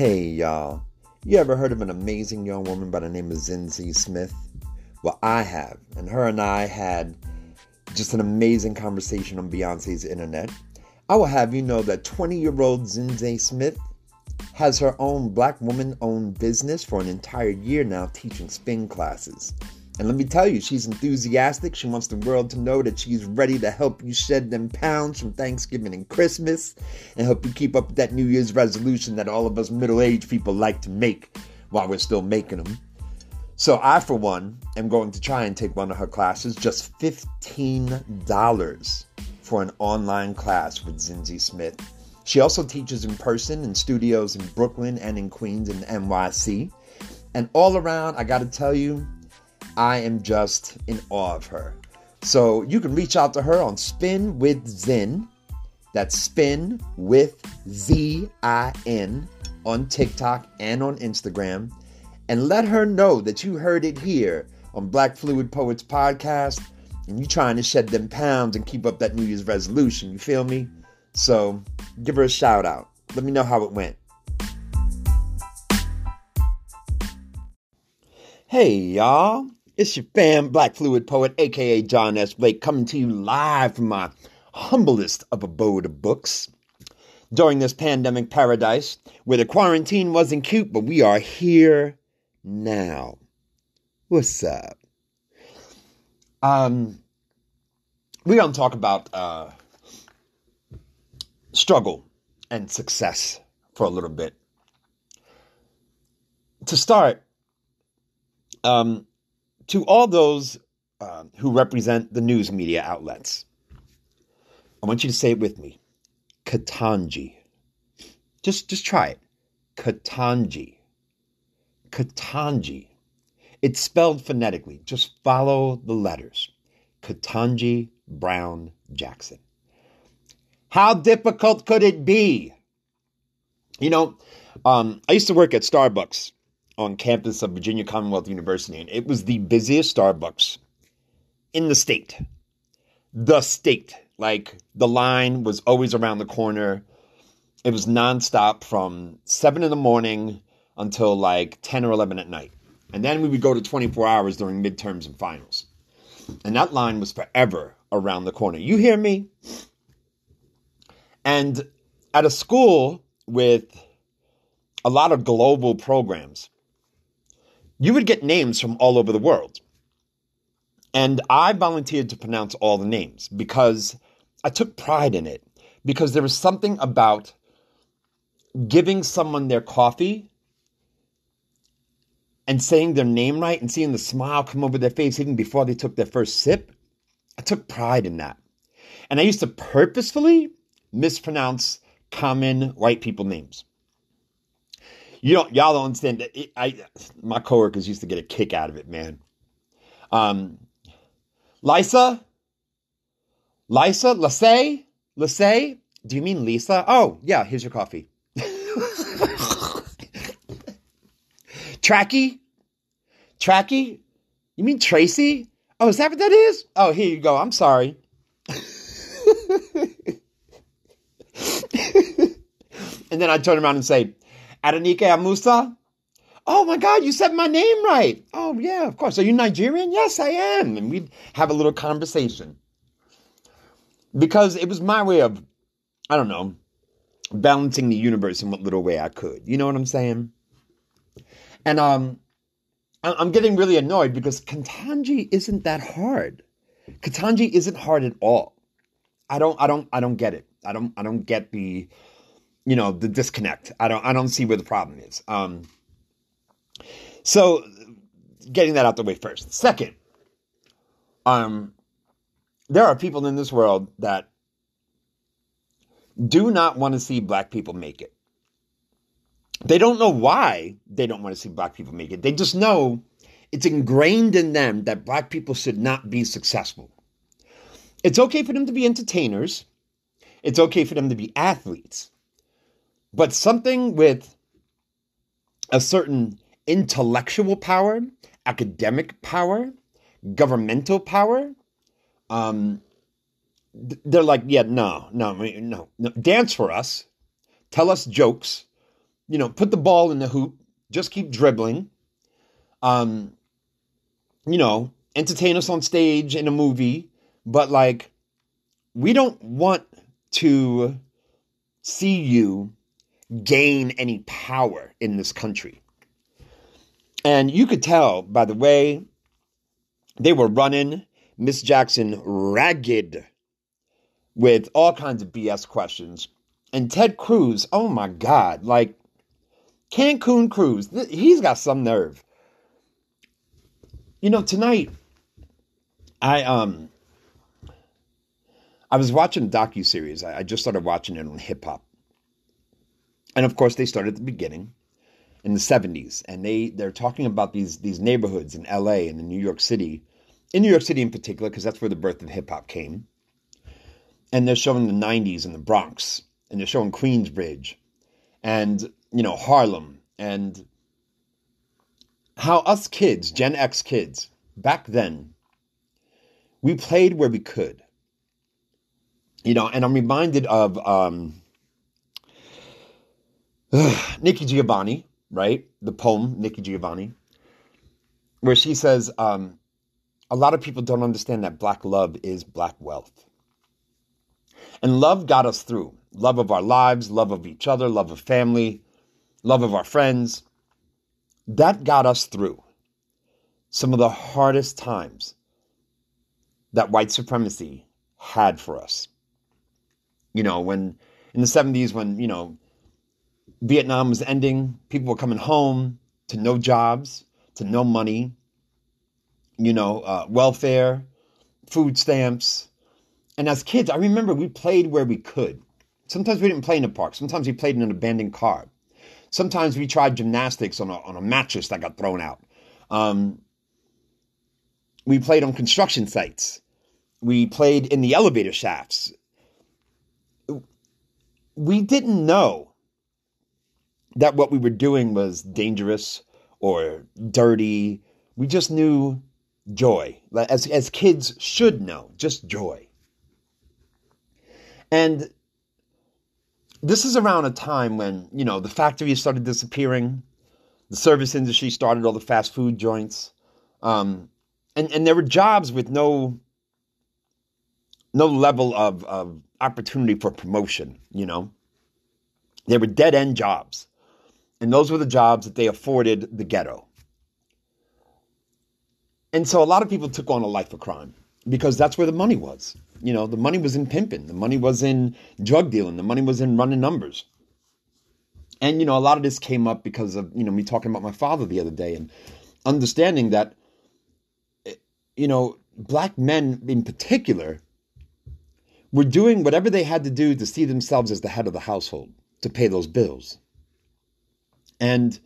Hey y'all, you ever heard of an amazing young woman by the name of Zinzi Smith? Well, I have, and her and I had just an amazing conversation on Beyonce's internet. I will have you know that 20 year old Zinzi Smith has her own black woman owned business for an entire year now teaching spin classes. And let me tell you, she's enthusiastic. She wants the world to know that she's ready to help you shed them pounds from Thanksgiving and Christmas and help you keep up with that New Year's resolution that all of us middle aged people like to make while we're still making them. So, I, for one, am going to try and take one of her classes, just $15 for an online class with Zinzi Smith. She also teaches in person in studios in Brooklyn and in Queens and NYC. And all around, I gotta tell you, I am just in awe of her. So you can reach out to her on Spin with Zin. That's Spin with Z I N on TikTok and on Instagram. And let her know that you heard it here on Black Fluid Poets Podcast and you're trying to shed them pounds and keep up that New Year's resolution. You feel me? So give her a shout out. Let me know how it went. Hey, y'all. It's your fam, Black Fluid Poet, aka John S. Blake, coming to you live from my humblest of abode of books. During this pandemic paradise, where the quarantine wasn't cute, but we are here now. What's up? Um, we're gonna talk about uh, struggle and success for a little bit. To start, um, to all those uh, who represent the news media outlets, I want you to say it with me. Ketanji. Just, just try it. Ketanji. Ketanji. It's spelled phonetically. Just follow the letters. Ketanji Brown Jackson. How difficult could it be? You know, um, I used to work at Starbucks on campus of Virginia Commonwealth University, and it was the busiest Starbucks in the state. The state. Like the line was always around the corner. It was nonstop from seven in the morning until like 10 or 11 at night. And then we would go to 24 hours during midterms and finals. And that line was forever around the corner. You hear me? And at a school with a lot of global programs, you would get names from all over the world. And I volunteered to pronounce all the names because I took pride in it. Because there was something about giving someone their coffee and saying their name right and seeing the smile come over their face even before they took their first sip. I took pride in that. And I used to purposefully mispronounce common white people names you don't y'all don't understand that it, I my coworkers used to get a kick out of it, man. Um, Lisa, Lisa, Lissay, Lissay. Do you mean Lisa? Oh yeah, here's your coffee. Tracky, Tracky. You mean Tracy? Oh, is that what that is? Oh, here you go. I'm sorry. and then I turn around and say, Adenike Amusa. Oh my God, you said my name right. Oh, yeah, of course. Are you Nigerian? Yes, I am. And we'd have a little conversation. Because it was my way of, I don't know, balancing the universe in what little way I could. You know what I'm saying? And um, I'm getting really annoyed because Ketanji isn't that hard. Ketanji isn't hard at all. I don't, I don't, I don't get it. I don't, I don't get the you know the disconnect. I don't I don't see where the problem is. Um, so getting that out the way first. Second, um, there are people in this world that do not want to see black people make it. They don't know why they don't want to see black people make it. They just know it's ingrained in them that black people should not be successful. It's okay for them to be entertainers. It's okay for them to be athletes. But something with a certain intellectual power, academic power, governmental power, um, they're like, yeah, no, no, no, no, dance for us, tell us jokes, you know, put the ball in the hoop, just keep dribbling. Um, you know, entertain us on stage in a movie, but like, we don't want to see you gain any power in this country. And you could tell by the way they were running Miss Jackson ragged with all kinds of BS questions. And Ted Cruz, oh my God, like Cancun Cruz, he's got some nerve. You know, tonight I um I was watching a docu series. I, I just started watching it on hip hop, and of course they started at the beginning in the 70s and they they're talking about these these neighborhoods in LA and in New York City in New York City in particular because that's where the birth of hip hop came. And they're showing the 90s in the Bronx and they're showing Queensbridge and you know Harlem and how us kids Gen X kids back then we played where we could. You know and I'm reminded of um Nikki Giovanni right? The poem, Nikki Giovanni, where she says, um, a lot of people don't understand that black love is black wealth. And love got us through love of our lives, love of each other, love of family, love of our friends. That got us through some of the hardest times that white supremacy had for us. You know, when in the 70s, when, you know, Vietnam was ending. People were coming home to no jobs, to no money, you know, uh, welfare, food stamps. And as kids, I remember we played where we could. Sometimes we didn't play in the park. Sometimes we played in an abandoned car. Sometimes we tried gymnastics on a, on a mattress that got thrown out. Um, we played on construction sites. We played in the elevator shafts. We didn't know that what we were doing was dangerous or dirty. We just knew joy, as, as kids should know, just joy. And this is around a time when, you know, the factories started disappearing, the service industry started, all the fast food joints. Um, and, and there were jobs with no no level of, of opportunity for promotion, you know. They were dead end jobs. And those were the jobs that they afforded the ghetto. And so a lot of people took on a life of crime because that's where the money was. You know, the money was in pimping, the money was in drug dealing, the money was in running numbers. And, you know, a lot of this came up because of, you know, me talking about my father the other day and understanding that, you know, black men in particular were doing whatever they had to do to see themselves as the head of the household, to pay those bills. And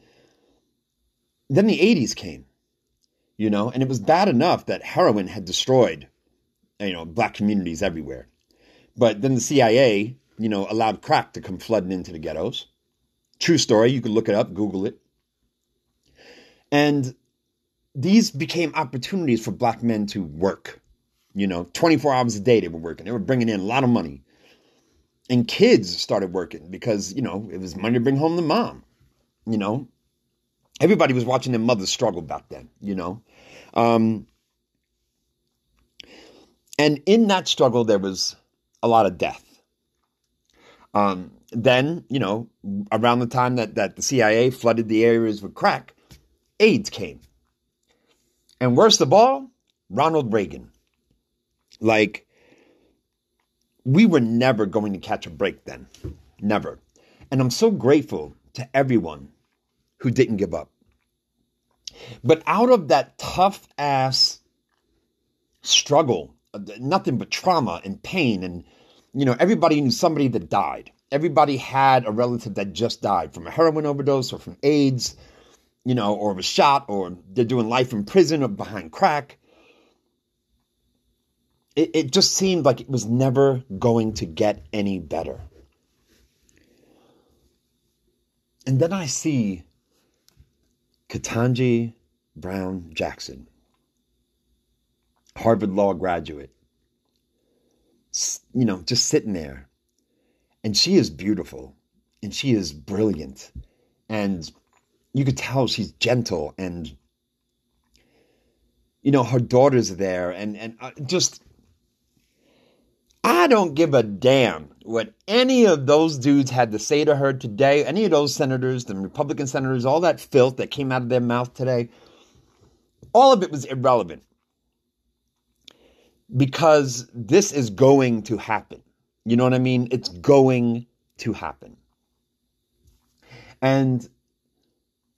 then the 80s came, you know, and it was bad enough that heroin had destroyed, you know, black communities everywhere. But then the CIA, you know, allowed crack to come flooding into the ghettos. True story. You can look it up, Google it. And these became opportunities for black men to work. You know, 24 hours a day they were working. They were bringing in a lot of money. And kids started working because, you know, it was money to bring home to mom you know. Everybody was watching their mothers struggle back then, you know. Um, and in that struggle, there was a lot of death. Um, then, you know, around the time that, that the CIA flooded the areas with crack, AIDS came. And worst of all, Ronald Reagan. Like, we were never going to catch a break then. Never. And I'm so grateful to everyone who didn't give up. But out of that tough ass struggle, nothing but trauma and pain, and you know, everybody knew somebody that died. Everybody had a relative that just died from a heroin overdose or from AIDS, you know, or was shot, or they're doing life in prison or behind crack. It, it just seemed like it was never going to get any better. And then I see Ketanji Brown Jackson, Harvard Law graduate, you know, just sitting there. And she is beautiful and she is brilliant and you could tell she's gentle and you know her daughters there and and uh, just I don't give a damn what any of those dudes had to say to her today. Any of those senators, the Republican senators, all that filth that came out of their mouth today, all of it was irrelevant because this is going to happen. You know what I mean? It's going to happen. And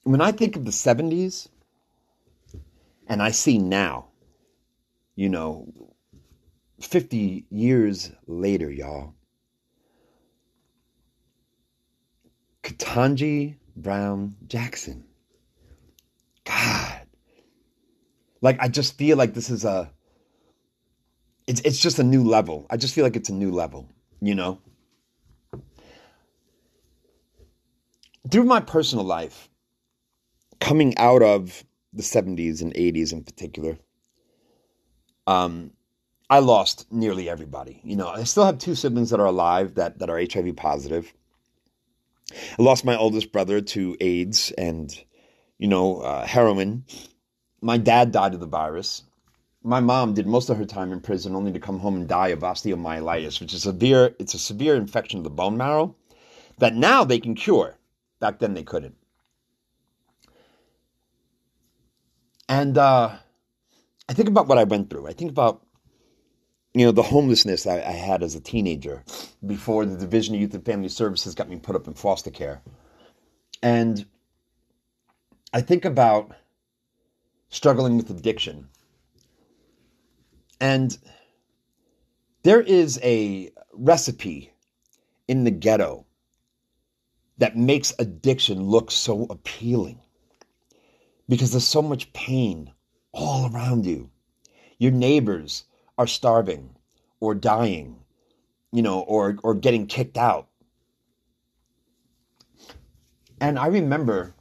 when I think of the 70s and I see now, you know, 50 years later, y'all, Ketanji Brown Jackson. God. Like I just feel like this is a it's it's just a new level. I just feel like it's a new level, you know? Through my personal life, coming out of the 70s and 80s in particular, um, I lost nearly everybody. You know, I still have two siblings that are alive that, that are HIV positive. I lost my oldest brother to AIDS and, you know, uh, heroin. My dad died of the virus. My mom did most of her time in prison only to come home and die of osteomyelitis, which is severe. It's a severe infection of the bone marrow that now they can cure. Back then they couldn't. And uh, I think about what I went through. I think about you know, the homelessness I, I, had as a teenager before the Division of Youth and Family Services got me put up in foster care. And I think about struggling with addiction. And there is a recipe in the ghetto that makes addiction look so appealing because there's so much pain all around you. Your neighbors are starving or dying, you know, or or getting kicked out. And I remember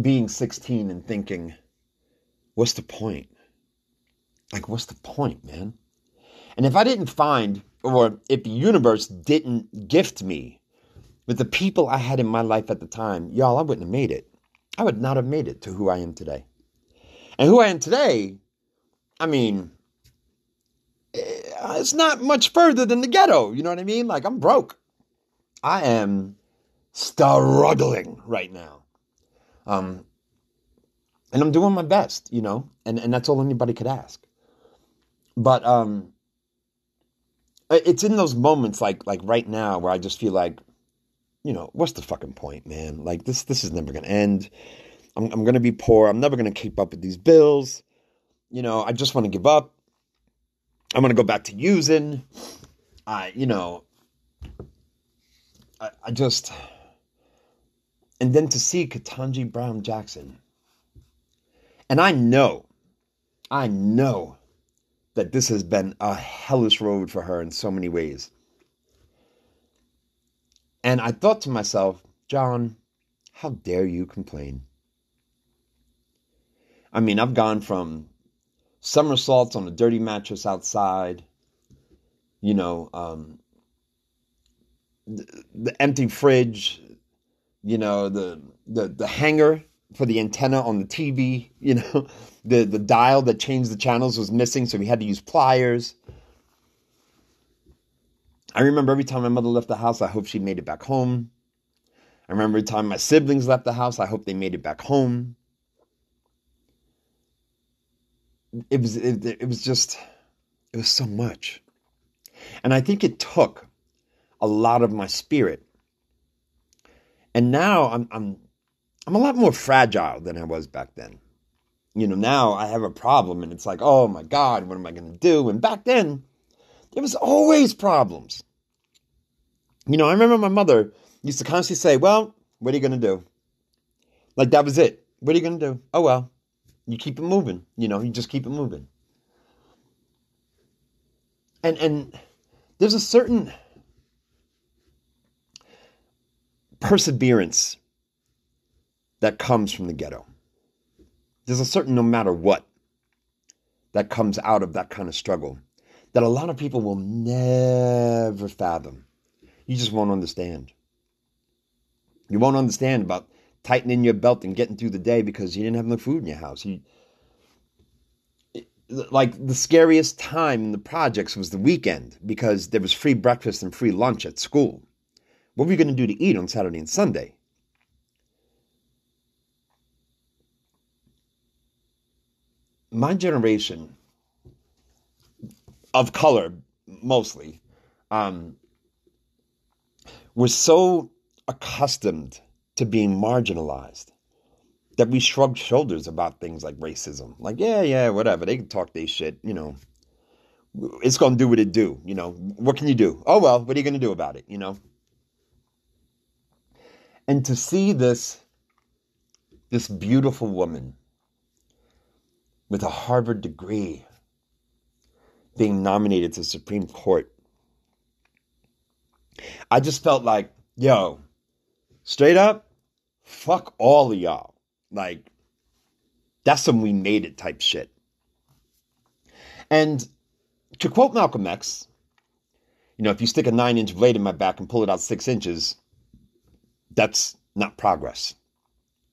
being 16 and thinking, what's the point? Like, what's the point, man? And if I didn't find, or if the universe didn't gift me with the people I had in my life at the time, y'all, I wouldn't have made it. I would not have made it to who I am today. And who I am today, I mean, it's not much further than the ghetto. You know what I mean? Like I'm broke. I am struggling right now. Um, and I'm doing my best, you know, and, and that's all anybody could ask. But um, it's in those moments like like right now where I just feel like, you know, what's the fucking point, man? Like this this is never gonna end. I'm I'm gonna be poor. I'm never gonna keep up with these bills. You know, I just want to give up. I'm going to go back to using. I, you know, I, I just, and then to see Ketanji Brown Jackson. And I know, I know that this has been a hellish road for her in so many ways. And I thought to myself, John, how dare you complain? I mean, I've gone from somersaults on a dirty mattress outside, you know, um, the, the empty fridge, you know, the, the, the hanger for the antenna on the TV, you know, the, the dial that changed the channels was missing, so we had to use pliers. I remember every time my mother left the house, I hope she made it back home. I remember every time my siblings left the house, I hope they made it back home. It was it, it was just it was so much. And i think it took a lot of my spirit. And now i'm i'm i'm a lot more fragile than i was back then. You know now i have a problem and it's like oh my god what am i going to do? And back then there was always problems. You know i remember my mother used to constantly say well what are you going to do? Like that was it. What are you going to do? Oh well you keep it moving. You know, you just keep it moving. And and there's a certain perseverance that comes from the ghetto. There's a certain no matter what that comes out of that kind of struggle that a lot of people will never fathom. You just won't understand. You won't understand about tightening your belt and getting through the day because you didn't have enough food in your house. You, like the scariest time in the projects was the weekend because there was free breakfast and free lunch at school. What were you going to do to eat on Saturday and Sunday? My generation of color, mostly, um, was so accustomed to being marginalized that we shrugged shoulders about things like racism. Like, yeah, yeah, whatever. They can talk their shit, you know. It's going to do what it do, you know. What can you do? Oh, well, what are you going to do about it, you know? And to see this this beautiful woman with a Harvard degree being nominated to Supreme Court. I just felt like, yo, straight up, fuck all of y'all. Like, that's some we made it type shit. And to quote Malcolm X, you know, if you stick a nine inch blade in my back and pull it out six inches, that's not progress.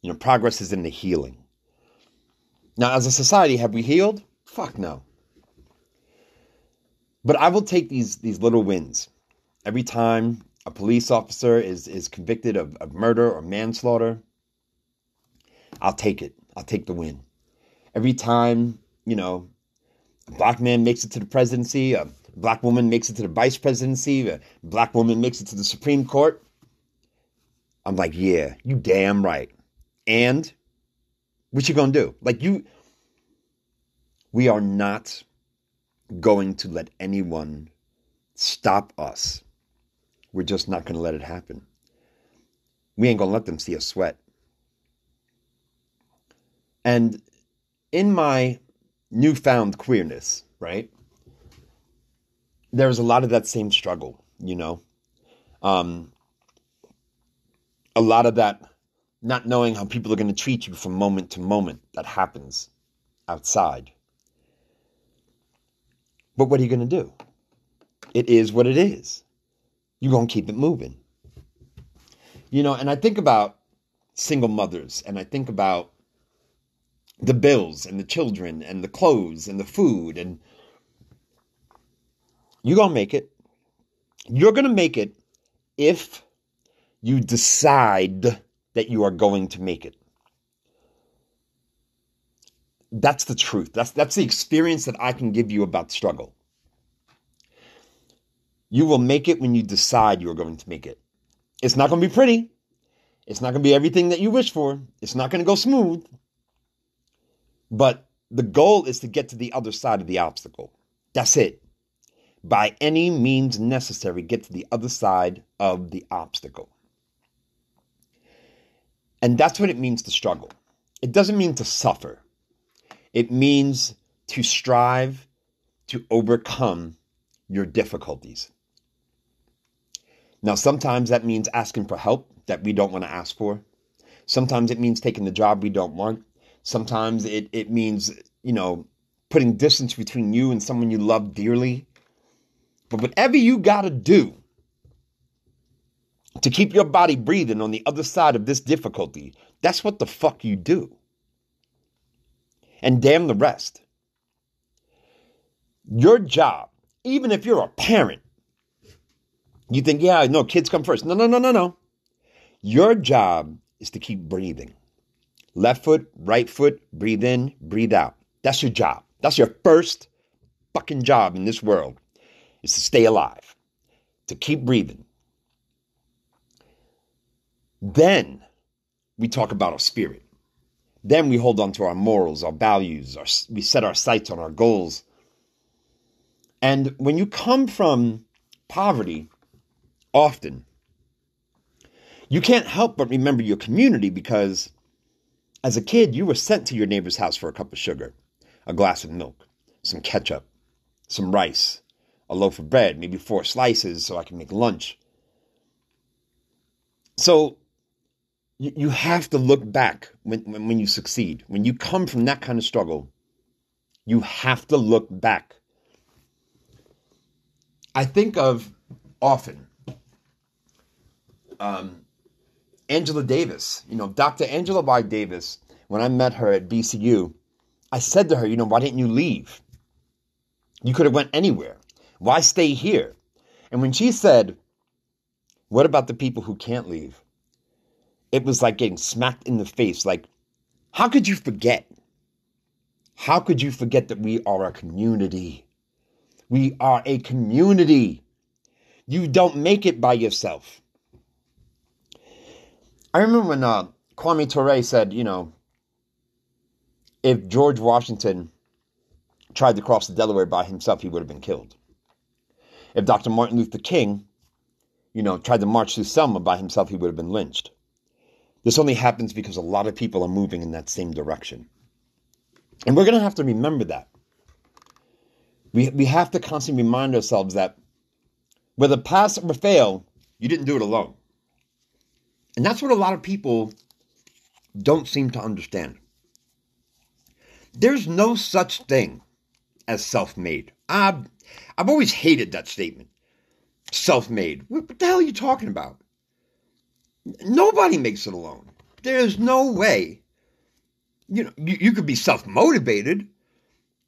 You know, progress is in the healing. Now, as a society, have we healed? Fuck no. But I will take these these little wins. Every time a police officer is is convicted of, of murder or manslaughter, I'll take it. I'll take the win. Every time, you know, a black man makes it to the presidency, a black woman makes it to the vice presidency, a black woman makes it to the Supreme Court, I'm like, yeah, you damn right. And what you gonna do? Like you we are not going to let anyone stop us. We're just not gonna let it happen. We ain't gonna let them see us sweat. And in my newfound queerness, right? There's a lot of that same struggle, you know. Um, a lot of that not knowing how people are going to treat you from moment to moment that happens outside. But what are you going to do? It is what it is. You're going to keep it moving. You know, and I think about single mothers and I think about the bills and the children and the clothes and the food and you're going to make it. You're going to make it if you decide that you are going to make it. That's the truth. That's that's the experience that I can give you about struggle. You will make it when you decide you are going to make it. It's not going to be pretty. It's not going to be everything that you wish for. It's not going to go smooth. But the goal is to get to the other side of the obstacle. That's it. By any means necessary, get to the other side of the obstacle. And that's what it means to struggle. It doesn't mean to suffer, it means to strive to overcome your difficulties. Now, sometimes that means asking for help that we don't want to ask for. Sometimes it means taking the job we don't want. Sometimes it, it means, you know, putting distance between you and someone you love dearly. But whatever you got to do to keep your body breathing on the other side of this difficulty, that's what the fuck you do. And damn the rest. Your job, even if you're a parent, you think, yeah, no, kids come first. No, no, no, no, no. Your job is to keep breathing. Left foot, right foot, breathe in, breathe out. That's your job. That's your first fucking job in this world is to stay alive, to keep breathing. Then we talk about our spirit. Then we hold on to our morals, our values, our, we set our sights on our goals. And when you come from poverty, often, you can't help but remember your community because as a kid, you were sent to your neighbor's house for a cup of sugar, a glass of milk, some ketchup, some rice, a loaf of bread, maybe four slices so I can make lunch. So you, have to look back when, when you succeed. When you come from that kind of struggle, you have to look back. I think of often um, Angela Davis, you know, Dr. Angela Y. Davis, when I met her at VCU, I said to her, you know, why didn't you leave? You could have went anywhere. Why stay here? And when she said, what about the people who can't leave? It was like getting smacked in the face. Like, how could you forget? How could you forget that we are a community? We are a community. You don't make it by yourself. I remember when uh, Kwame Ture said, you know, if George Washington tried to cross the Delaware by himself, he would have been killed. If Dr. Martin Luther King, you know, tried to march through Selma by himself, he would have been lynched. This only happens because a lot of people are moving in that same direction. And we're going to have to remember that. We, we have to constantly remind ourselves that whether pass or fail, you didn't do it alone. And that's what a lot of people don't seem to understand. There's no such thing as self made. I've, I've always hated that statement. Self made. What the hell are you talking about? Nobody makes it alone. There's no way. You know, you, you could be self motivated,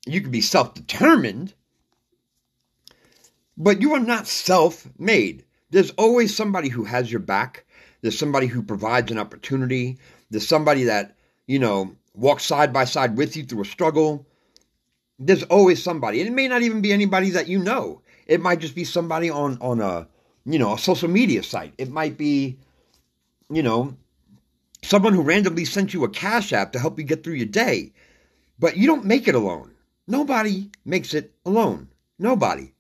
you could be self determined, but you are not self made. There's always somebody who has your back. There's somebody who provides an opportunity. There's somebody that, you know, walks side by side with you through a struggle. There's always somebody. And it may not even be anybody that you know. It might just be somebody on on a you know a social media site. It might be, you know, someone who randomly sent you a cash app to help you get through your day. But you don't make it alone. Nobody makes it alone. Nobody.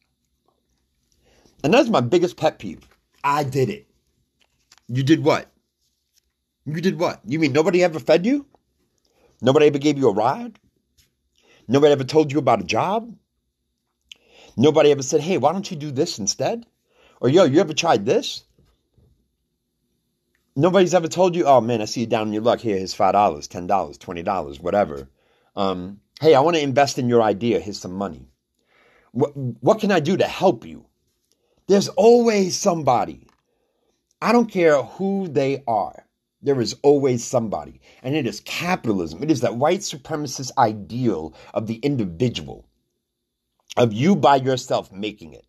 And that's my biggest pet peeve. I did it. You did what? You did what? You mean nobody ever fed you? Nobody ever gave you a ride? Nobody ever told you about a job? Nobody ever said, hey, why don't you do this instead? Or, yo, you ever tried this? Nobody's ever told you, oh man, I see you down in your luck. Here, here's $5, $10, $20, whatever. Um, hey, I want to invest in your idea. Here's some money. What, what can I do to help you? There's always somebody. I don't care who they are. There is always somebody. And it is capitalism. It is that white supremacist ideal of the individual, of you by yourself making it.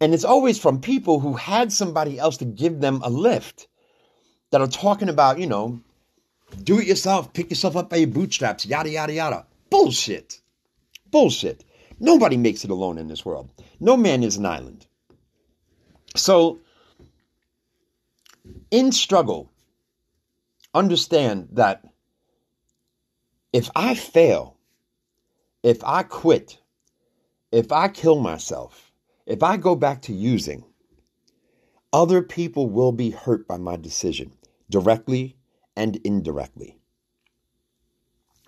And it's always from people who had somebody else to give them a lift that are talking about, you know, do it yourself, pick yourself up by your bootstraps, yada, yada, yada. Bullshit. Bullshit. Nobody makes it alone in this world. No man is an island. So, in struggle, understand that if I fail, if I quit, if I kill myself, if I go back to using, other people will be hurt by my decision, directly and indirectly.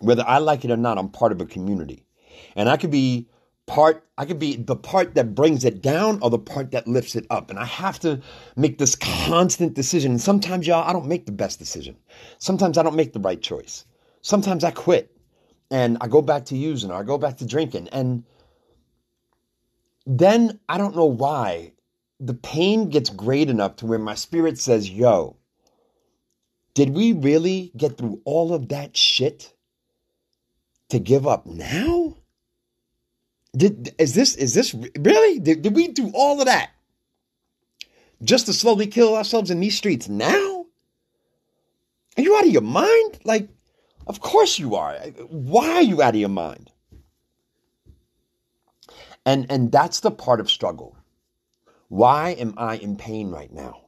Whether I like it or not, I'm part of a community. And I could be part i could be the part that brings it down or the part that lifts it up. And i have to make this constant decision. And sometimes y'all i don't make the best decision. Sometimes i don't make the right choice. Sometimes i quit and i go back to using or i go back to drinking. And then i don't know why the pain gets great enough to where my spirit says yo did we really get through all of that shit to give up now did is this is this really? Did, did we do all of that just to slowly kill ourselves in these streets now? Are you out of your mind? Like, of course you are. Why are you out of your mind? And and that's the part of struggle. Why am I in pain right now?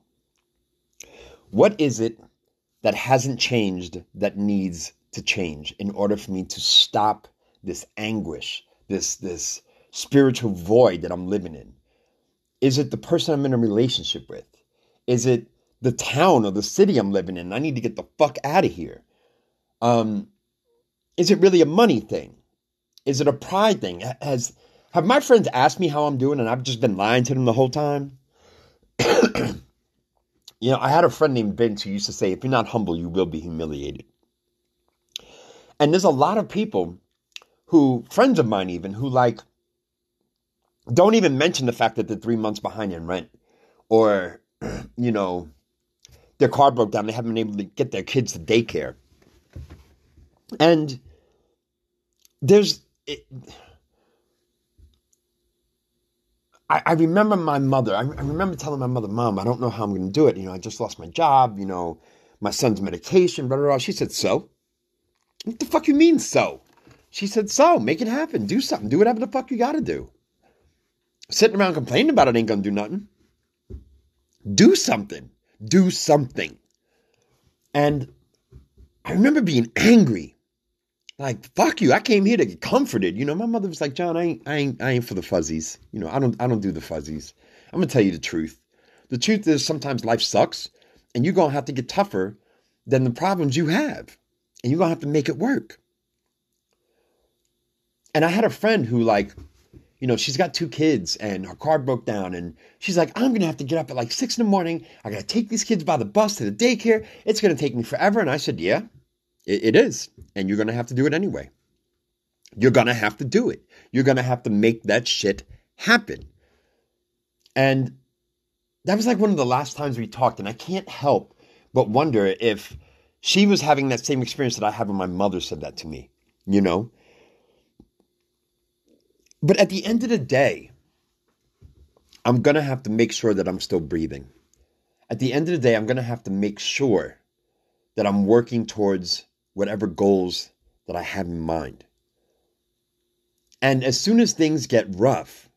What is it that hasn't changed that needs to change in order for me to stop this anguish this this spiritual void that I'm living in? Is it the person I'm in a relationship with? Is it the town or the city I'm living in? I need to get the fuck out of here. Um, is it really a money thing? Is it a pride thing? Has have my friends asked me how I'm doing and I've just been lying to them the whole time? you know, I had a friend named Vince who used to say, if you're not humble, you will be humiliated. And there's a lot of people who, friends of mine even, who like, don't even mention the fact that they're three months behind in rent or, you know, their car broke down. They haven't been able to get their kids to daycare. And there's, it, I, remember my mother. I, I, remember telling my mother, "Mom, I don't know how I'm going to do it. You know, I just lost my job. You know, my son's medication." Blah, blah, blah. She said, "So, what the fuck you mean so?" She said, "So, make it happen. Do something. Do whatever the fuck you got to do. Sitting around complaining about it ain't gonna do nothing. Do something. Do something." And I remember being angry like fuck you i came here to get comforted you know my mother was like john i ain't i ain't i ain't for the fuzzies you know i don't i don't do the fuzzies i'm gonna tell you the truth the truth is sometimes life sucks and you're gonna have to get tougher than the problems you have and you're gonna have to make it work and i had a friend who like you know she's got two kids and her car broke down and she's like i'm gonna have to get up at like six in the morning i gotta take these kids by the bus to the daycare it's gonna take me forever and i said yeah it, it is. And you're to have to do it anyway. You're to have to do it. You're to have to make that shit happen. And that was like one of the last times we talked. And I can't help but wonder if she was having that same experience that I had when my mother said that to me, you know? But at the end of the day, I'm going to have to make sure that I'm still breathing. At the end of the day, I'm going to have to make sure that I'm working towards whatever goals that I have in mind. And as soon as things get rough,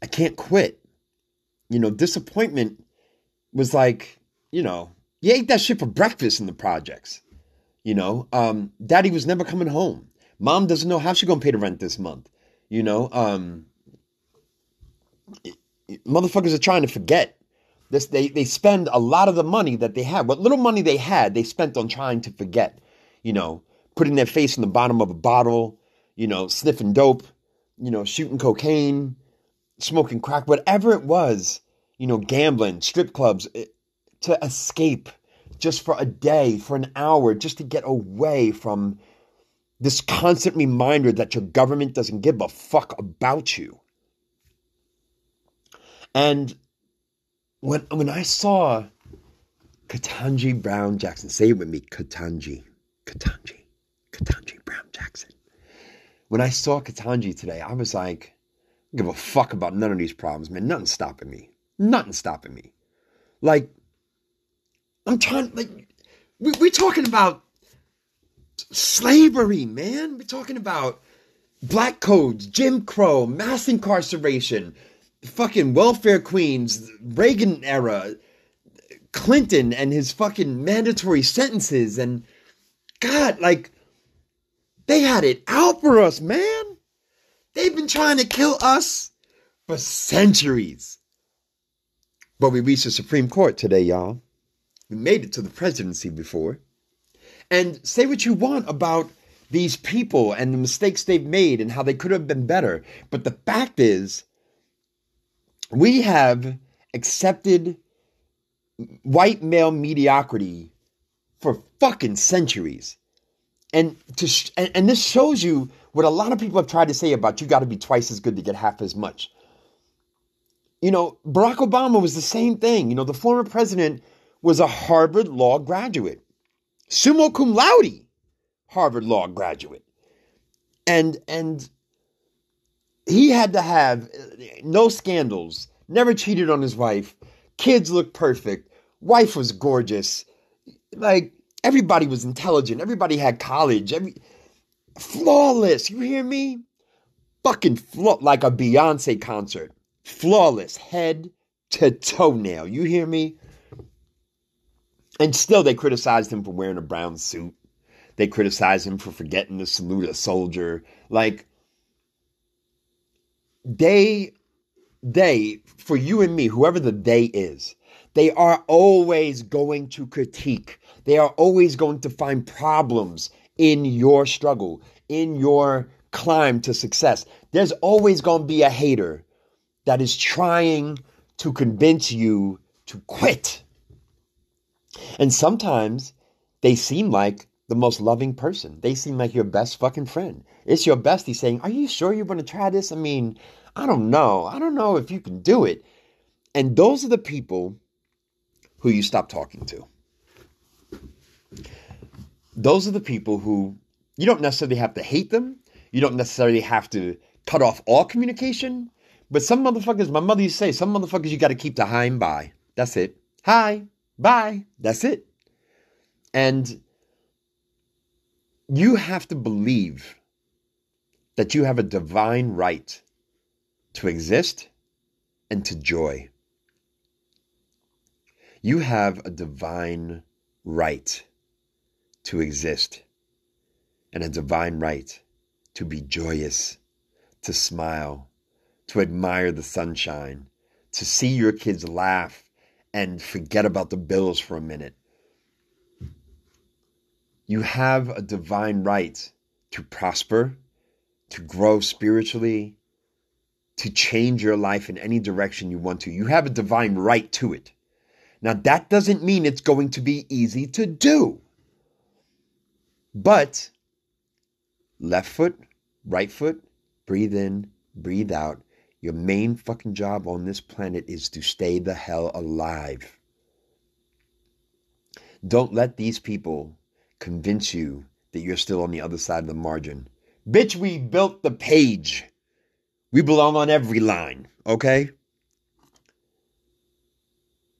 I can't quit. You know, disappointment was like, you know, you ate that shit for breakfast in the projects. You know, um, daddy was never coming home. Mom doesn't know how she's gonna pay the rent this month. You know, um, motherfuckers are trying to forget this, they, they spend a lot of the money that they had. What little money they had, they spent on trying to forget. You know, putting their face in the bottom of a bottle, you know, sniffing dope, you know, shooting cocaine, smoking crack, whatever it was, you know, gambling, strip clubs, eh, to escape just for a day, for an hour, just to get away from this constant reminder that your government doesn't give a fuck about you. And when when I saw Ketanji Brown Jackson, say it with me, Ketanji, Ketanji, Ketanji Brown Jackson. When I saw Ketanji today, I was like, I give a fuck about none of these problems, man. Nothing stopping me. Nothing stopping me. Like, I'm trying, like, we, we're talking about slavery, man. We're talking about black codes, Jim Crow, mass incarceration, fucking welfare queens, Reagan era, Clinton and his fucking mandatory sentences, and God, like, they had it out for us, man. They've been trying to kill us for centuries. But we reached the Supreme Court today, y'all. We made it to the presidency before. And say what you want about these people and the mistakes they've made and how they could have been better. But the fact is, we have accepted white male mediocrity for fucking centuries. And to sh- and, and this shows you what a lot of people have tried to say about you got to be twice as good to get half as much. You know, Barack Obama was the same thing. You know, the former president was a Harvard Law graduate, summa cum laude, Harvard Law graduate, and and he had to have uh, no scandals, never cheated on his wife, kids looked perfect, wife was gorgeous, like everybody was intelligent, everybody had college, every flawless. You hear me? Fucking flaw like a Beyonce concert, flawless, head to toenail. You hear me? And still, they criticized him for wearing a brown suit. They criticized him for forgetting to salute a soldier. Like, they they for you and me whoever the they is they are always going to critique they are always going to find problems in your struggle in your climb to success there's always going to be a hater that is trying to convince you to quit and sometimes they seem like the most loving person. They seem like your best fucking friend. It's your bestie saying, Are you sure you're to try this? I mean, I don't know. I don't know if you can do it. And those are the people who you stop talking to. Those are the people who you don't necessarily have to hate them. You don't necessarily have to cut off all communication. But some motherfuckers, my mother used to say, some motherfuckers you got to keep the hi and bye. That's it. Hi, bye. That's it. And you have to believe that you have a divine right to exist and to joy. You have a divine right to exist and a divine right to be joyous, to smile, to admire the sunshine, to see your kids laugh and forget about the bills for a minute. You have a divine right to prosper, to grow spiritually, to change your life in any direction you want to. You have a divine right to it. Now, that doesn't mean it's going to be easy to do. But left foot, right foot, breathe in, breathe out. Your main fucking job on this planet is to stay the hell alive. Don't let these people convince you that you're still on the other side of the margin. Bitch, we built the page. We belong on every line, okay?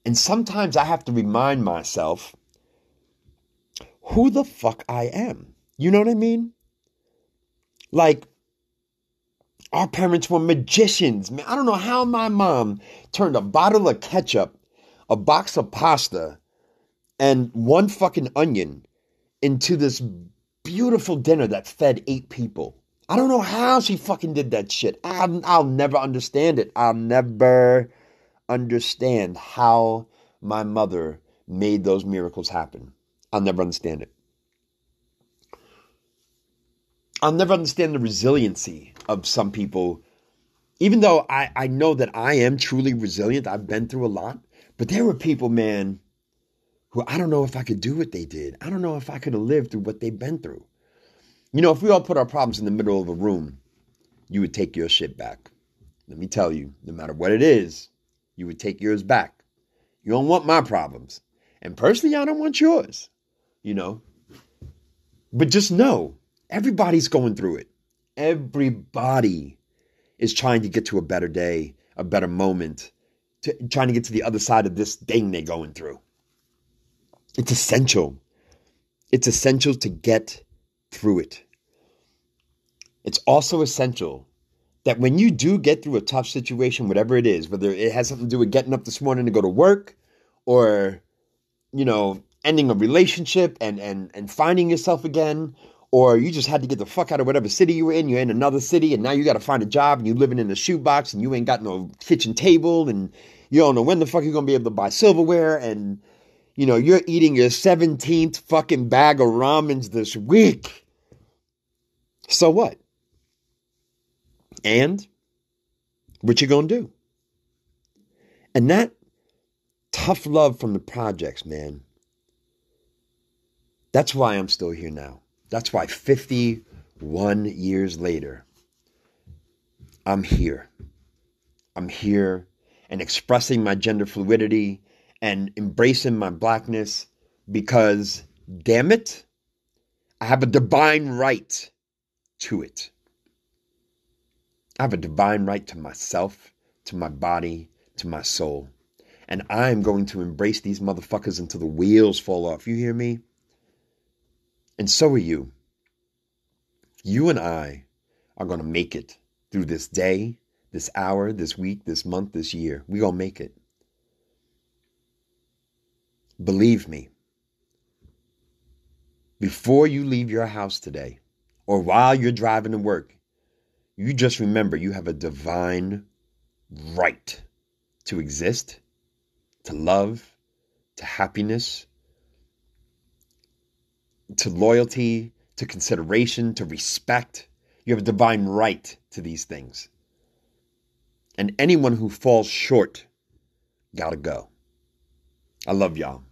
And sometimes I have to remind myself who the fuck I am. You know what I mean? Like, our parents were magicians. Man, I don't know how my mom turned a bottle of ketchup, a box of pasta, and one fucking onion into this beautiful dinner that fed eight people. I don't know how she fucking did that shit. I'll, I'll never understand it. I'll never understand how my mother made those miracles happen. I'll never understand it. I'll never understand the resiliency of some people, even though I, I know that I am truly resilient. I've been through a lot, but there were people, man, who I don't know if I could do what they did. I don't know if I could have lived through what they've been through. You know, if we all put our problems in the middle of a room, you would take your shit back. Let me tell you, no matter what it is, you would take yours back. You don't want my problems. And personally, I don't want yours, you know. But just know everybody's going through it. Everybody is trying to get to a better day, a better moment, to, trying to get to the other side of this thing they're going through. It's essential. It's essential to get through it. It's also essential that when you do get through a tough situation, whatever it is, whether it has something to do with getting up this morning to go to work or, you know, ending a relationship and, and, and finding yourself again, or you just had to get the fuck out of whatever city you were in, you're in another city and now you got to find a job and you're living in a shoebox and you ain't got no kitchen table and you don't know when the fuck you're to be able to buy silverware and you know, you're eating your 17th fucking bag of ramens this week. So what? And what you gonna do? And that tough love from the projects, man. That's why I'm still here now. That's why 51 years later, I'm here. I'm here and expressing my gender fluidity and embracing my blackness because, damn it, I have a divine right to it. I have a divine right to myself, to my body, to my soul. And I am going to embrace these motherfuckers until the wheels fall off. You hear me? And so are you. You and I are going to make it through this day, this hour, this week, this month, this year. We're going to make it. Believe me, before you leave your house today or while you're driving to work, you just remember you have a divine right to exist, to love, to happiness, to loyalty, to consideration, to respect. You have a divine right to these things. And anyone who falls short, gotta go. I love y'all.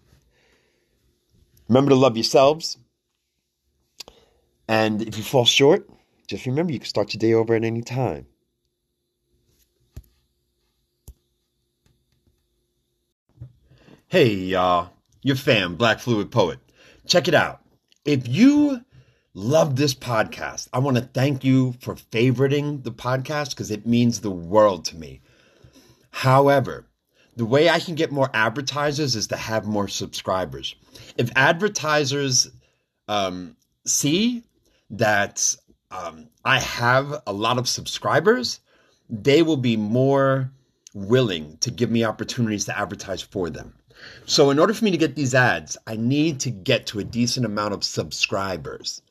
Remember to love yourselves. And if you fall short, just remember you can start your day over at any time. Hey, y'all, your fam, Black Fluid Poet. Check it out. If you love this podcast, I want to thank you for favoriting the podcast because it means the world to me. However, the way I can get more advertisers is to have more subscribers. If advertisers um, see that um, I have a lot of subscribers, they will be more willing to give me opportunities to advertise for them. So, in order for me to get these ads, I need to get to a decent amount of subscribers.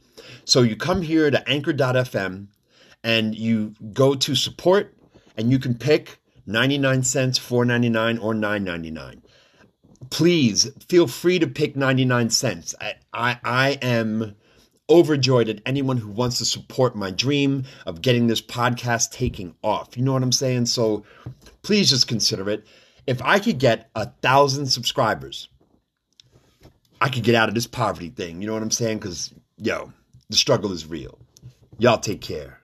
So, you come here to anchor.fm and you go to support, and you can pick 99 cents, 4.99 or 9.99. Please feel free to pick 99 cents. I, I, I am overjoyed at anyone who wants to support my dream of getting this podcast taking off. You know what I'm saying? So please just consider it. If I could get a thousand subscribers, I could get out of this poverty thing. You know what I'm saying? Because, yo, the struggle is real. Y'all take care.